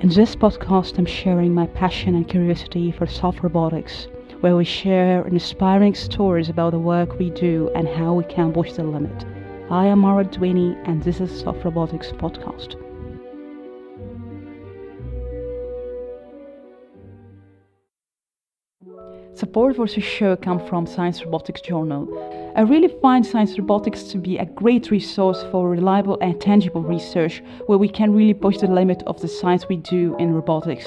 In this podcast, I'm sharing my passion and curiosity for soft robotics, where we share inspiring stories about the work we do and how we can push the limit. I am Mara Dwiney, and this is Soft Robotics Podcast. Support for this show comes from Science Robotics Journal. I really find Science Robotics to be a great resource for reliable and tangible research where we can really push the limit of the science we do in robotics.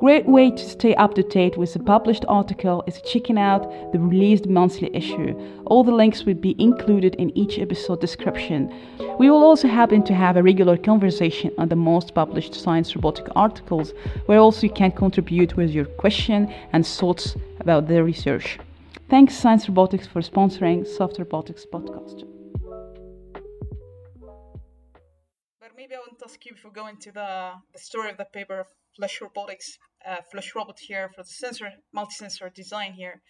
Great way to stay up to date with the published article is checking out the released monthly issue. All the links will be included in each episode description. We will also happen to have a regular conversation on the most published science robotic articles, where also you can contribute with your question and thoughts about the research. Thanks Science Robotics for sponsoring Soft Robotics podcast. But maybe I to ask you before going to the, the story of the paper of Flesh Robotics, uh, Flesh Robot here for the sensor, multi-sensor design here.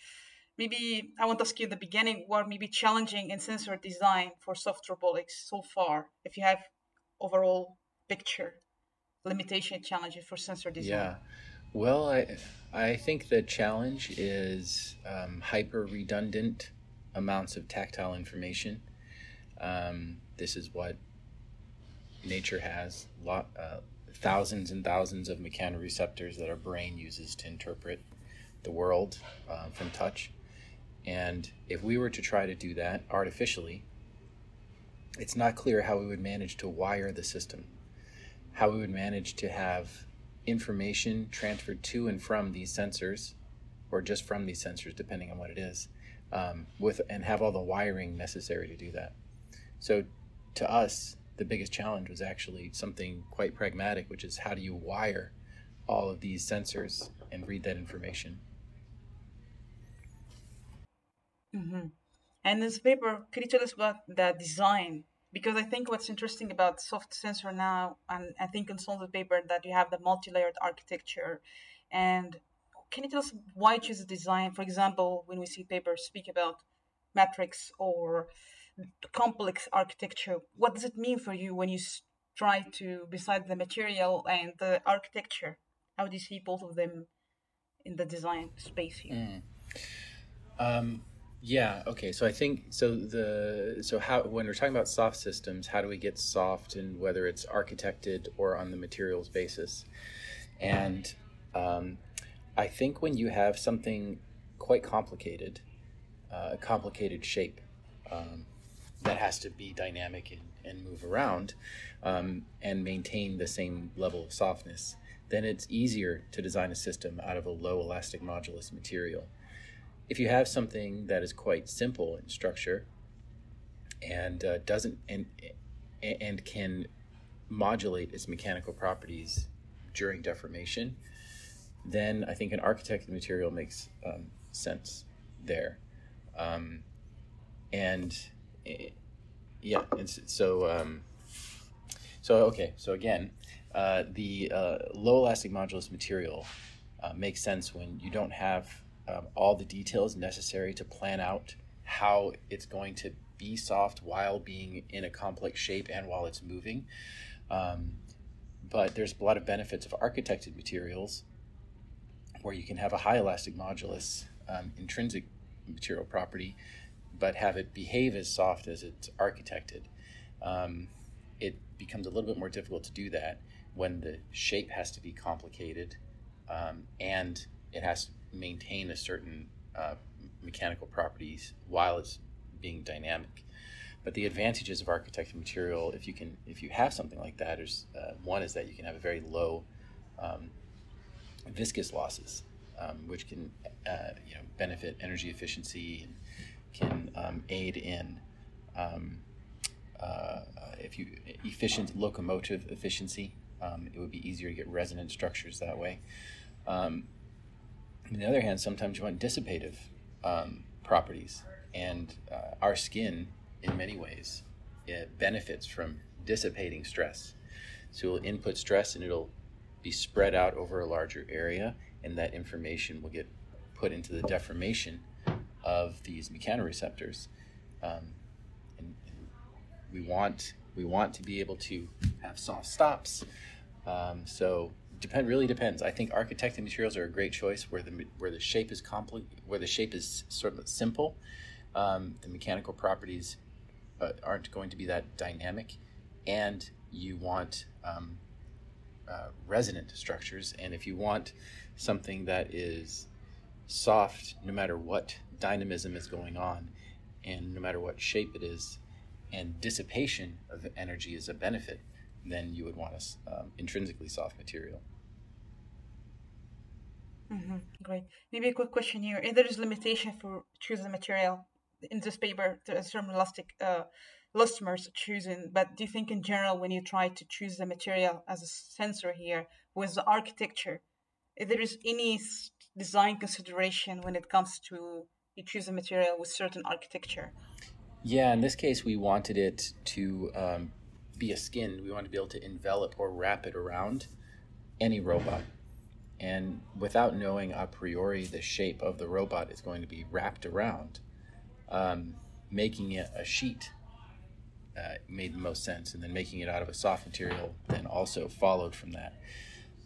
Maybe I want to ask you in the beginning what may be challenging in sensor design for soft robotics so far, if you have overall picture limitation challenges for sensor design. Yeah, well, I I think the challenge is um, hyper redundant amounts of tactile information. Um, this is what nature has lot uh, thousands and thousands of mechanoreceptors that our brain uses to interpret the world uh, from touch. And if we were to try to do that artificially, it's not clear how we would manage to wire the system, how we would manage to have information transferred to and from these sensors, or just from these sensors, depending on what it is, um, with and have all the wiring necessary to do that. So, to us, the biggest challenge was actually something quite pragmatic, which is how do you wire all of these sensors and read that information. Mm-hmm. And this paper, could you tell us about the design? Because I think what's interesting about soft sensor now, and I think in some of the paper that you have the multi-layered architecture, and can you tell us why choose the design? For example, when we see papers speak about metrics or complex architecture. What does it mean for you when you try to, beside the material and the architecture, how do you see both of them in the design space here? Mm. Um, yeah. Okay. So I think so. The so how when we're talking about soft systems, how do we get soft, and whether it's architected or on the materials basis, and um, I think when you have something quite complicated, uh, a complicated shape, um, that has to be dynamic and, and move around um, and maintain the same level of softness, then it's easier to design a system out of a low elastic modulus material. If you have something that is quite simple in structure and uh, doesn't and and can modulate its mechanical properties during deformation, then I think an architected material makes um, sense there. Um, and yeah, it's, so um, so okay. So again, uh, the uh, low elastic modulus material uh, makes sense when you don't have um, all the details necessary to plan out how it's going to be soft while being in a complex shape and while it's moving. Um, but there's a lot of benefits of architected materials where you can have a high elastic modulus um, intrinsic material property but have it behave as soft as it's architected. Um, it becomes a little bit more difficult to do that when the shape has to be complicated um, and it has to maintain a certain uh, mechanical properties while it's being dynamic. But the advantages of architected material, if you can, if you have something like that, is uh, one is that you can have a very low um, viscous losses, um, which can uh, you know benefit energy efficiency and can um, aid in um, uh, if you efficient locomotive efficiency. Um, it would be easier to get resonant structures that way. Um, on the other hand, sometimes you want dissipative um, properties, and uh, our skin, in many ways, it benefits from dissipating stress. So we'll input stress, and it'll be spread out over a larger area, and that information will get put into the deformation of these mechanoreceptors. Um, and, we want we want to be able to have soft stops. Um, so depend really depends. I think architecting materials are a great choice where the where the shape is complex, where the shape is sort of simple. Um, the mechanical properties uh, aren't going to be that dynamic, and you want um, uh, resonant structures. And if you want something that is soft, no matter what dynamism is going on, and no matter what shape it is, and dissipation of energy is a benefit, then you would want a um, intrinsically soft material. Mm-hmm. Great. Maybe a quick question here. If there is limitation for choosing material in this paper, there are some elastic uh, elastomers choosing, but do you think in general when you try to choose the material as a sensor here with the architecture, if there is any design consideration when it comes to you choose a material with certain architecture? Yeah, in this case, we wanted it to um, be a skin. We wanted to be able to envelop or wrap it around any robot. And without knowing a priori the shape of the robot is going to be wrapped around, um, making it a sheet uh, made the most sense. And then making it out of a soft material then also followed from that.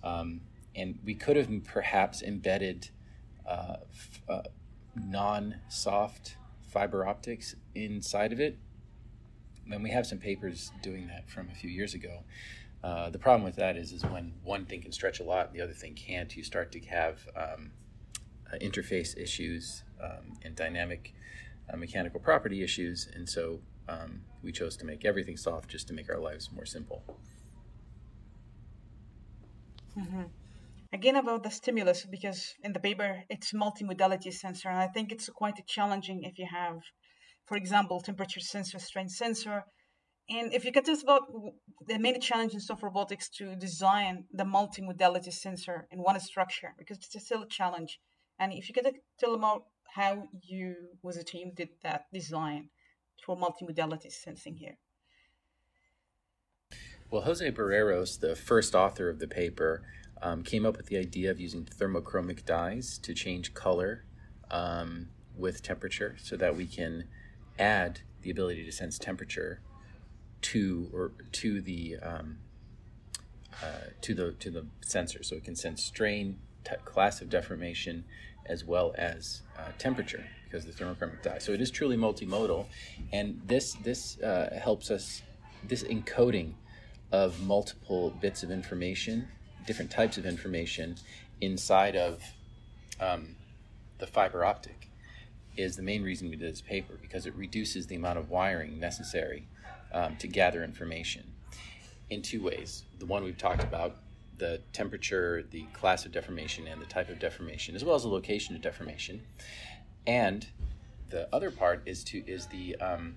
Um, and we could have perhaps embedded uh, f- uh, non soft fiber optics inside of it. And we have some papers doing that from a few years ago. Uh, the problem with that is, is when one thing can stretch a lot and the other thing can't, you start to have um, uh, interface issues um, and dynamic uh, mechanical property issues. And so um, we chose to make everything soft just to make our lives more simple. Mm-hmm. Again, about the stimulus, because in the paper it's multimodality sensor, and I think it's quite challenging if you have, for example, temperature sensor, strain sensor, and if you tell us about the main challenge in soft robotics to design the multimodality sensor in one structure, because it's still a challenge. And if you could tell about how you, as a team, did that design for multimodality sensing here. Well, Jose Barreros, the first author of the paper, um, came up with the idea of using thermochromic dyes to change color um, with temperature so that we can add the ability to sense temperature to or to the um, uh, to the to the sensor, so it can sense strain, t- class of deformation, as well as uh, temperature because the thermochromic dye. So it is truly multimodal, and this this uh, helps us this encoding of multiple bits of information, different types of information inside of um, the fiber optic is the main reason we did this paper because it reduces the amount of wiring necessary um, to gather information in two ways. The one we've talked about, the temperature, the class of deformation, and the type of deformation, as well as the location of deformation. And the other part is to is the um,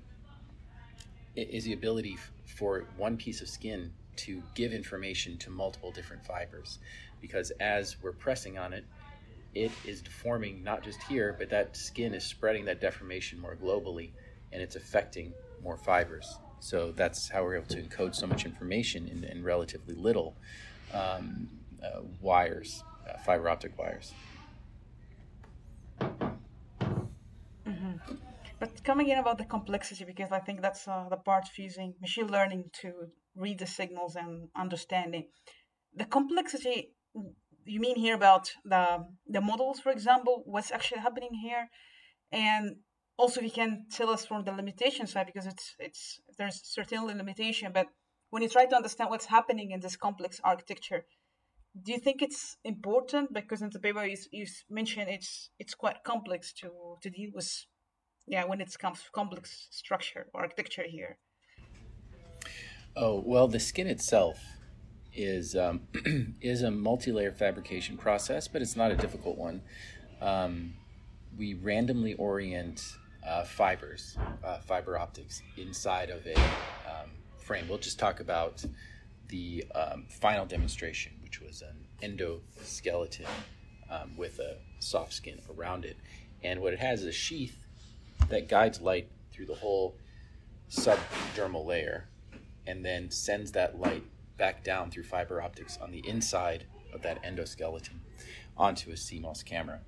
is the ability for one piece of skin to give information to multiple different fibers, because as we're pressing on it, it is deforming not just here, but that skin is spreading that deformation more globally, and it's affecting more fibers. So that's how we're able to encode so much information in, in relatively little um, uh, wires, uh, fiber optic wires. Mm-hmm. But coming in about the complexity, because I think that's uh, the part using machine learning to read the signals and understanding. The complexity, you mean here about the the models, for example, what's actually happening here, and also we can tell us from the limitation side because it's it's there's certainly limitation but when you try to understand what's happening in this complex architecture do you think it's important? Because in the paper you, you mentioned it's it's quite complex to to deal with yeah when it comes complex structure or architecture here oh well the skin itself is um, is a multi-layer fabrication process but it's not a difficult one um, we randomly orient uh, fibers, uh, fiber optics inside of a um, frame. We'll just talk about the um, final demonstration, which was an endoskeleton um, with a soft skin around it. And what it has is a sheath that guides light through the whole subdermal layer and then sends that light back down through fiber optics on the inside of that endoskeleton onto a CMOS camera.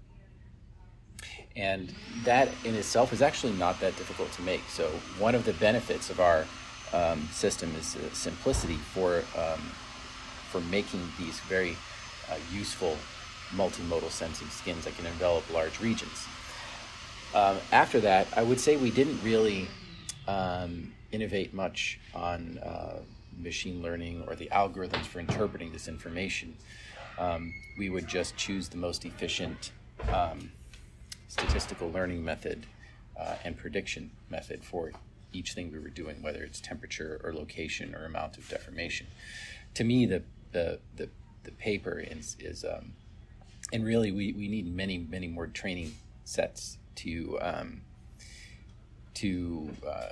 And that in itself is actually not that difficult to make. So, one of the benefits of our um, system is simplicity for, um, for making these very uh, useful multimodal sensing skins that can envelop large regions. Um, after that, I would say we didn't really um, innovate much on uh, machine learning or the algorithms for interpreting this information. Um, we would just choose the most efficient um, statistical learning method uh, and prediction method for each thing we were doing, whether it's temperature or location or amount of deformation. To me, the the the, the paper is, is um, and really we, we need many many more training sets to um, to uh,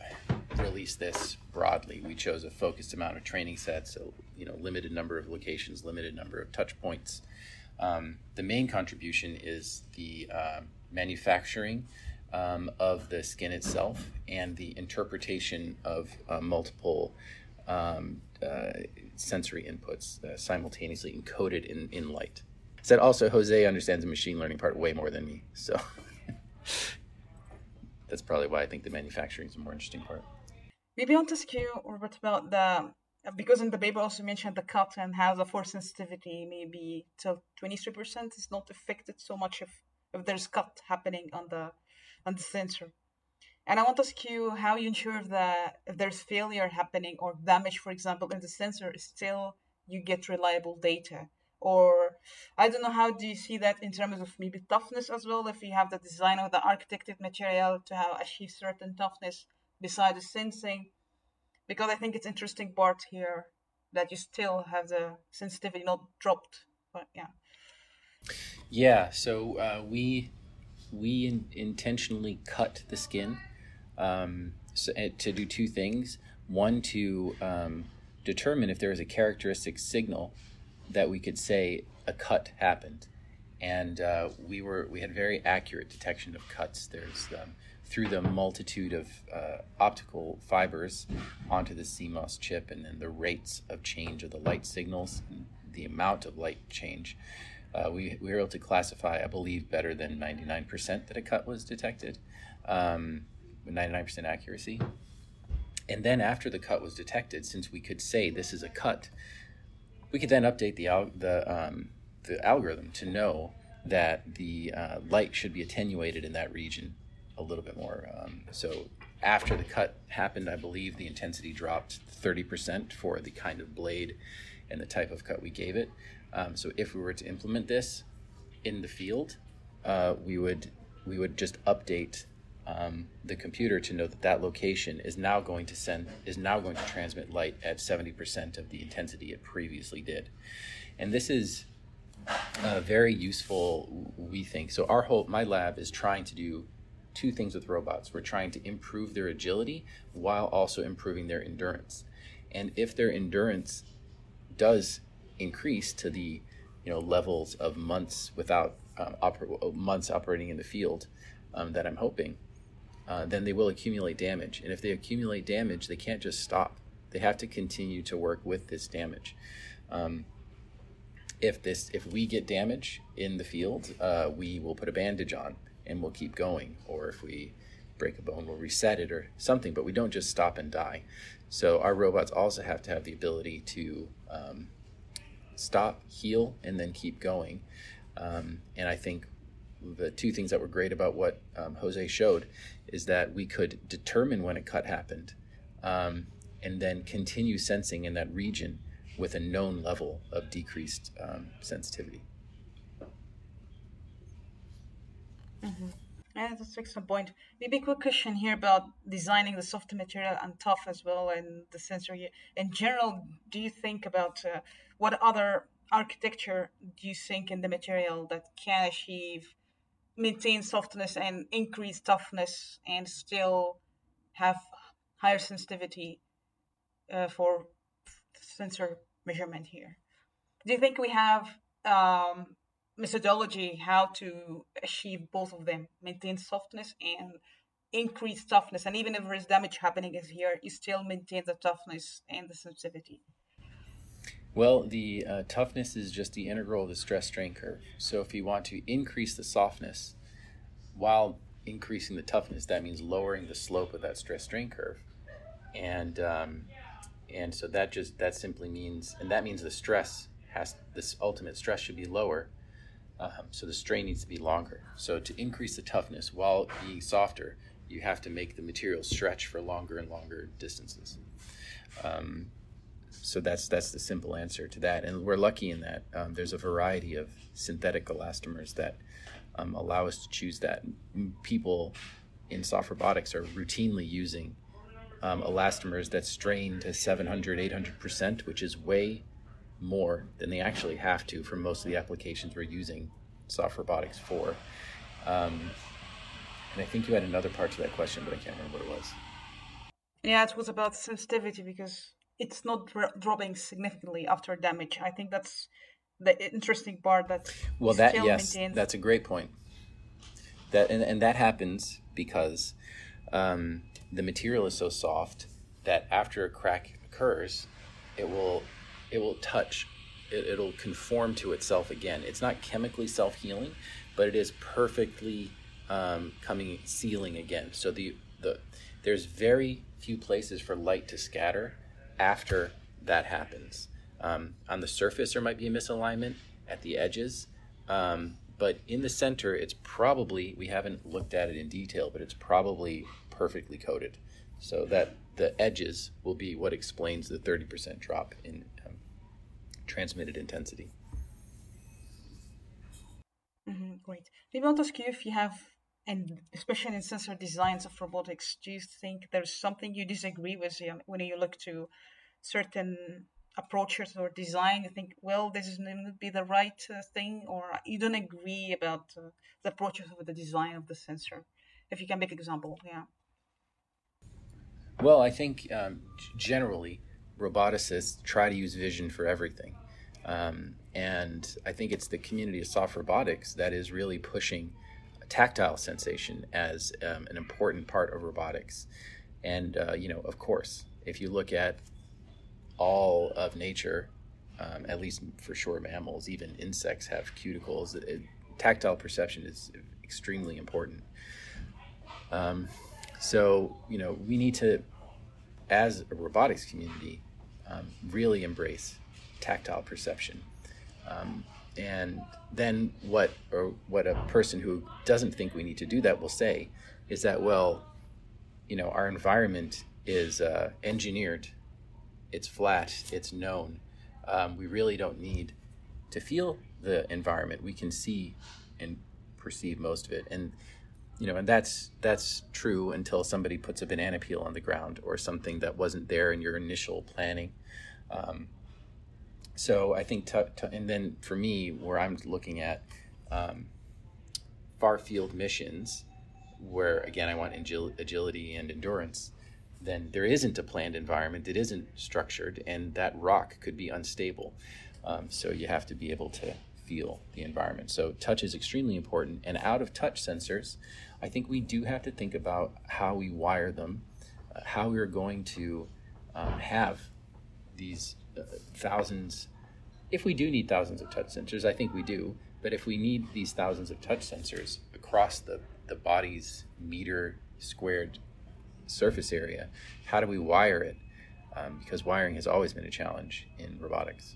release this broadly. We chose a focused amount of training sets, so you know, limited number of locations, limited number of touch points. Um, the main contribution is the uh, manufacturing um, of the skin itself and the interpretation of uh, multiple um, uh, sensory inputs uh, simultaneously encoded in, in light. Said also, Jose understands the machine learning part way more than me, so that's probably why I think the manufacturing is a more interesting part. Maybe ask you, Robert, about the because in the paper also mentioned the cut and how the force sensitivity maybe till 23% is not affected so much if, if there's cut happening on the on the sensor. And I want to ask you how you ensure that if there's failure happening or damage, for example, in the sensor, still you get reliable data. Or I don't know, how do you see that in terms of maybe toughness as well? If you have the design of the architected material to have achieve certain toughness beside the sensing, because I think it's interesting part here that you still have the sensitivity not dropped. But yeah. Yeah. So uh, we we in, intentionally cut the skin um, so, eh, to do two things. One, to um, determine if there is a characteristic signal that we could say a cut happened, and uh, we were we had very accurate detection of cuts. There's um, through the multitude of uh, optical fibers onto the CMOS chip, and then the rates of change of the light signals, the amount of light change uh, we, we were able to classify, I believe, better than 99% that a cut was detected, um, 99% accuracy. And then after the cut was detected, since we could say this is a cut, we could then update the, the, um, the algorithm to know that the uh, light should be attenuated in that region a little bit more. Um, so after the cut happened, I believe the intensity dropped 30% for the kind of blade and the type of cut we gave it. Um, so if we were to implement this in the field, uh, we would we would just update um, the computer to know that that location is now going to send is now going to transmit light at 70% of the intensity it previously did. And this is uh, very useful we think. So our whole my lab is trying to do two things with robots. We're trying to improve their agility while also improving their endurance. And if their endurance does increase to the you know levels of months without um, oper- months operating in the field um, that I'm hoping, uh, then they will accumulate damage. And if they accumulate damage, they can't just stop. They have to continue to work with this damage. Um, if this if we get damage in the field, uh, we will put a bandage on and we'll keep going. Or if we break a bone, we'll reset it or something. But we don't just stop and die. So our robots also have to have the ability to um, stop, heal, and then keep going. Um, and I think the two things that were great about what um, Jose showed is that we could determine when a cut happened um, and then continue sensing in that region with a known level of decreased um, sensitivity. Mm-hmm. Yeah, that's excellent point. Maybe a quick question here about designing the soft material and tough as well, and the sensor. In general, do you think about uh, what other architecture do you think in the material that can achieve maintain softness and increase toughness and still have higher sensitivity uh, for sensor measurement here? Do you think we have um, methodology how to achieve both of them, maintain softness and increase toughness? And even if there is damage happening is here, you still maintain the toughness and the sensitivity. Well, the uh, toughness is just the integral of the stress strain curve. So if you want to increase the softness while increasing the toughness, that means lowering the slope of that stress strain curve. And um, and so that just that simply means and that means the stress has this ultimate stress should be lower. Um, so the strain needs to be longer. So to increase the toughness while being softer, you have to make the material stretch for longer and longer distances. Um, so that's that's the simple answer to that, and we're lucky in that um, there's a variety of synthetic elastomers that um, allow us to choose that. People in soft robotics are routinely using um, elastomers that strain to 700, 800%, which is way more than they actually have to for most of the applications we're using soft robotics for. Um, and I think you had another part to that question, but I can't remember what it was. Yeah, it was about sensitivity because it's not dro- dropping significantly after damage. I think that's the interesting part that well that yes maintains. that's a great point that and, and that happens because um, the material is so soft that after a crack occurs it will it will touch it, it'll conform to itself again it's not chemically self-healing but it is perfectly um, coming sealing again so the the there's very few places for light to scatter after that happens um, on the surface, there might be a misalignment at the edges, um, but in the center, it's probably, we haven't looked at it in detail, but it's probably perfectly coated. So that the edges will be what explains the 30% drop in um, transmitted intensity. Mm-hmm, great. Maybe I'll ask you if you have, and especially in sensor designs of robotics, do you think there's something you disagree with when you look to certain approaches or design? You think well this is to be the right uh, thing or you don't agree about uh, the approaches of the design of the sensor? If you can make an example yeah. Well i think um, generally roboticists try to use vision for everything. Um, and i think it's the community of soft robotics that is really pushing tactile sensation as um, an important part of robotics and uh, you know of course if you look at all of nature, um, at least for sure mammals, even insects have cuticles. It, tactile perception is extremely important. Um, so, you know, we need to, as a robotics community, um, really embrace tactile perception. Um, and then what, or what a person who doesn't think we need to do that will say is that, well, you know, our environment is uh, engineered it's flat, it's known. Um, we really don't need to feel the environment. We can see and perceive most of it, and you know, and that's that's true until somebody puts a banana peel on the ground or something that wasn't there in your initial planning. Um, so I think, t- t- and then for me, where I'm looking at um, far field missions, where again I want agil- agility and endurance then there isn't a planned environment, it isn't structured, and that rock could be unstable. Um, so you have to be able to feel the environment. So touch is extremely important. And out of touch sensors, I think we do have to think about how we wire them, uh, how we're going to um, have these thousands. If we do need thousands of touch sensors, I think we do. But if we need these thousands of touch sensors across the, the body's meter squared surface area. How do we wire it? Um, because wiring has always been a challenge in robotics.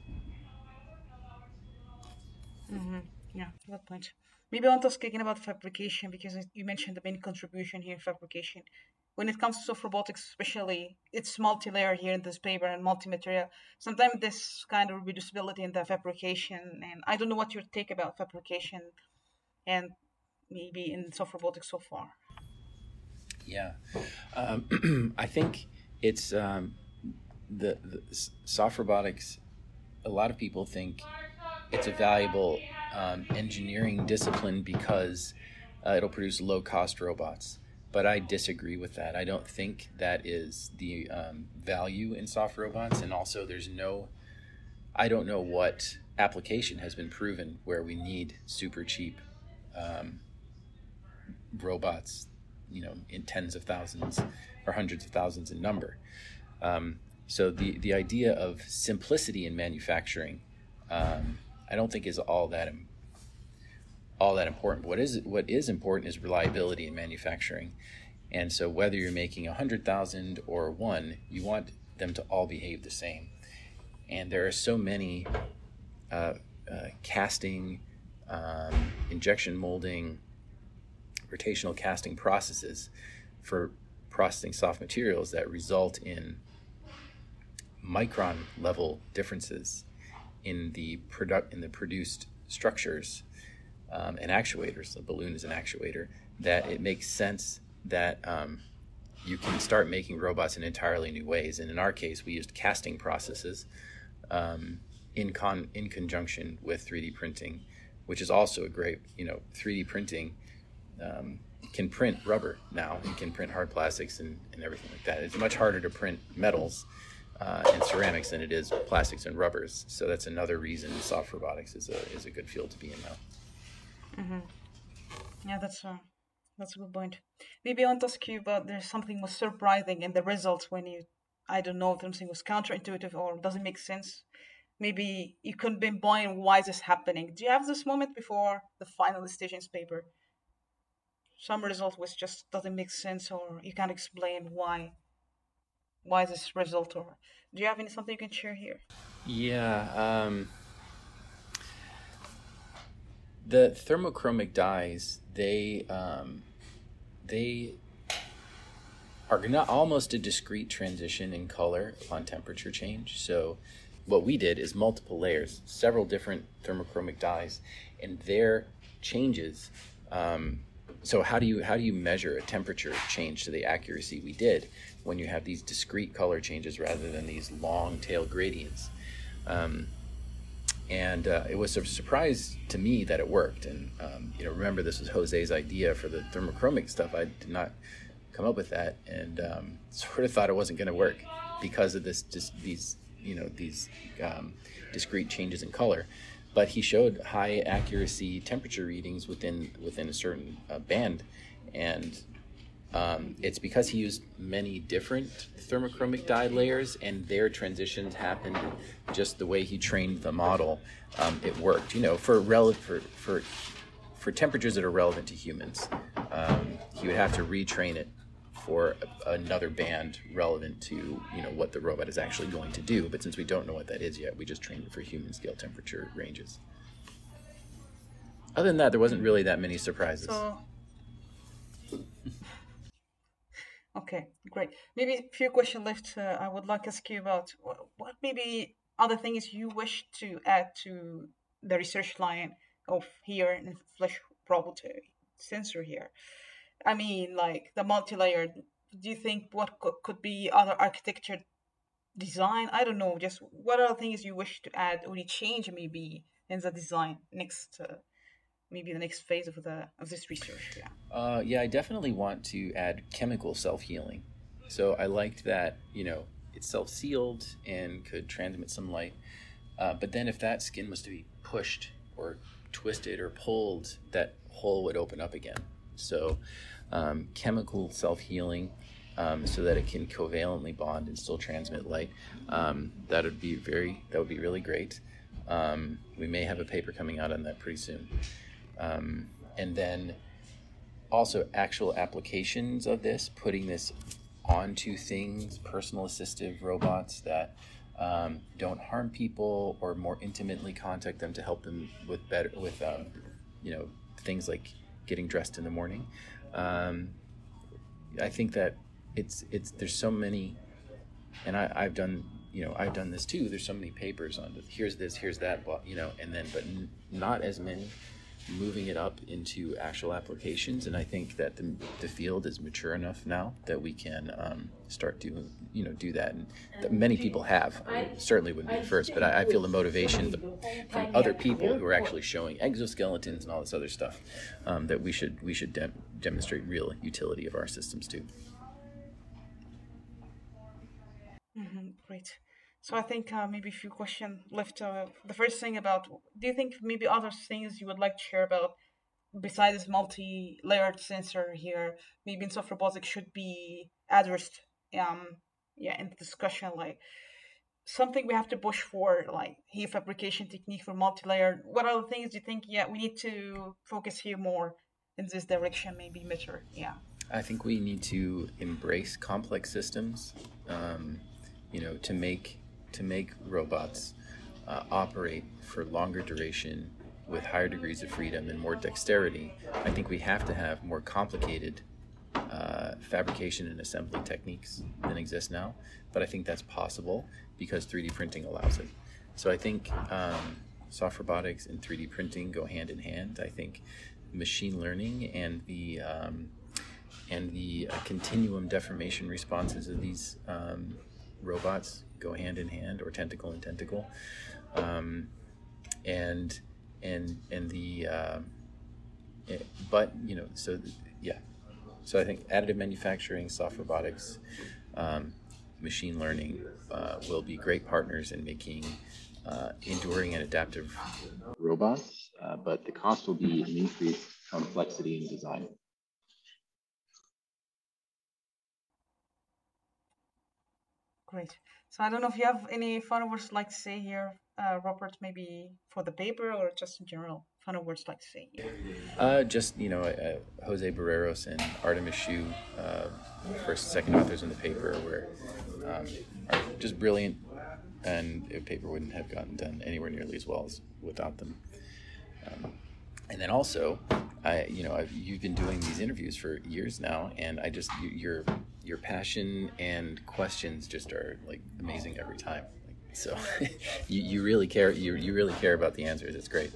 Mm-hmm. Yeah, good point. Maybe I want to ask again about fabrication because you mentioned the main contribution here fabrication. When it comes to soft robotics, especially, it's multi-layer here in this paper and multi-material. Sometimes this kind of reducibility in the fabrication, and I don't know what your take about fabrication, and maybe in soft robotics so far. Yeah, um, I think it's um, the, the, soft robotics. A lot of people think it's a valuable um, engineering discipline because uh, it'll produce low cost robots. But I disagree with that. I don't think that is the um, value in soft robots. And also, there's no, I don't know what application has been proven where we need super cheap um, robots you know in tens of thousands or hundreds of thousands in number. Um, so the the idea of simplicity in manufacturing, um, I don't think is all that all that important. What is what is important is reliability in manufacturing, and so whether you're making a hundred thousand or one, you want them to all behave the same. And there are so many uh, uh, casting, um, injection molding, rotational casting processes for processing soft materials that result in micron level differences in the product in the produced structures um, and actuators. The balloon is an actuator that it makes sense that um, you can start making robots in entirely new ways. And in our case, we used casting processes um, in con in conjunction with 3D printing, which is also a great you know 3D printing. Um, can print rubber now and can print hard plastics and, and everything like that. It's much harder to print metals uh, and ceramics than it is plastics and rubbers. So that's another reason soft robotics is a is a good field to be in now. Mm-hmm. Yeah, that's a that's a good point. Maybe I want to ask you about there's something was surprising in the results when you I don't know if something was counterintuitive or doesn't make sense. Maybe you couldn't pinpoint why is this happening. Do you have this moment before the final decisions paper? Some result was just doesn't make sense or you can't explain why why this result or do you have any something you can share here yeah um, the thermochromic dyes they um, they are not almost a discrete transition in color upon temperature change so what we did is multiple layers several different thermochromic dyes and their changes um, so how do you how do you measure a temperature change to the accuracy we did when you have these discrete color changes rather than these long tail gradients. Um, and uh, it was a surprise to me that it worked. And um, you know, remember this was Jose's idea for the thermochromic stuff. I did not come up with that, and um, sort of thought it wasn't going to work because of this just these you know these um, discrete changes in color. But he showed high accuracy temperature readings within within a certain uh, band, and um, it's because he used many different thermochromic dye layers, and their transitions happened just the way he trained the model. Um, it worked, you know, for rel- for for for temperatures that are relevant to humans. Um, he would have to retrain it for a, another band relevant to you know what the robot is actually going to do. But since we don't know what that is yet, we just trained it for human scale temperature ranges. Other than that, there wasn't really that many surprises. So Okay, great. Maybe a few questions left. Uh, I would like to ask you about what, maybe other things you wish to add to the research line of here in flesh robot sensor here. I mean, like the multi-layered. Do you think what could, could be other architecture design? I don't know. Just what the things you wish to add or change maybe in the design next uh, maybe the next phase of the of this research. Yeah. Uh, yeah, I definitely want to add chemical self healing. So I liked that you know it's self sealed and could transmit some light. Uh, but then if that skin was to be pushed or twisted or pulled, that hole would open up again. So um, chemical self healing. Um, so that it can covalently bond and still transmit light. Um, that would be very, that would be really great. Um, we may have a paper coming out on that pretty soon. Um, and then also actual applications of this, putting this onto things, personal assistive robots that um, don't harm people or more intimately contact them to help them with better with um, you know things like getting dressed in the morning. Um, I think that it's it's there's so many, and I, I've done you know I've done this too. There's so many papers on here's this, here's that, you know, and then but n- not as many moving it up into actual applications. And I think that the, the field is mature enough now that we can um, start to, you know, do that. And many people have. I certainly wouldn't be the first, but I, I feel the motivation from other people who are actually showing exoskeletons and all this other stuff um, that we should we should de- demonstrate real utility of our systems too. Mm-hmm, great. So I think uh, maybe a few questions left. Uh, the first thing about, do you think maybe other things you would like to share about besides this multi-layered sensor here, maybe in soft robotics should be addressed, um, yeah, in the discussion, like something we have to push for, like here fabrication technique for multi-layered. What other things do you think? Yeah, we need to focus here more in this direction, maybe better. Yeah. I think we need to embrace complex systems. Um, you know, to make to make robots uh, operate for longer duration with higher degrees of freedom and more dexterity, I think we have to have more complicated uh, fabrication and assembly techniques than exist now. But I think that's possible because 3D printing allows it. So I think um, soft robotics and 3D printing go hand in hand. I think machine learning and the um, and the uh, continuum deformation responses of these um, robots go hand in hand, or tentacle and tentacle, um, and and and the uh, it, but you know so yeah, so I think additive manufacturing, soft robotics, um, machine learning uh, will be great partners in making uh, enduring and adaptive robots, uh, but the cost will be an increased complexity in design. Great. So I don't know if you have any final words like to say here, uh, Robert, maybe for the paper or just in general, final words like to say. Uh, just, you know, uh, Jose Barreros and Artemis Xu, uh, first, second authors in the paper, were um, just brilliant, and the paper wouldn't have gotten done anywhere nearly as well as without them. Um, and then also, I, you know, I've, you've been doing these interviews for years now, and I just you, your your passion and questions just are like amazing every time. Like, so, you, you really care. You you really care about the answers. It's great.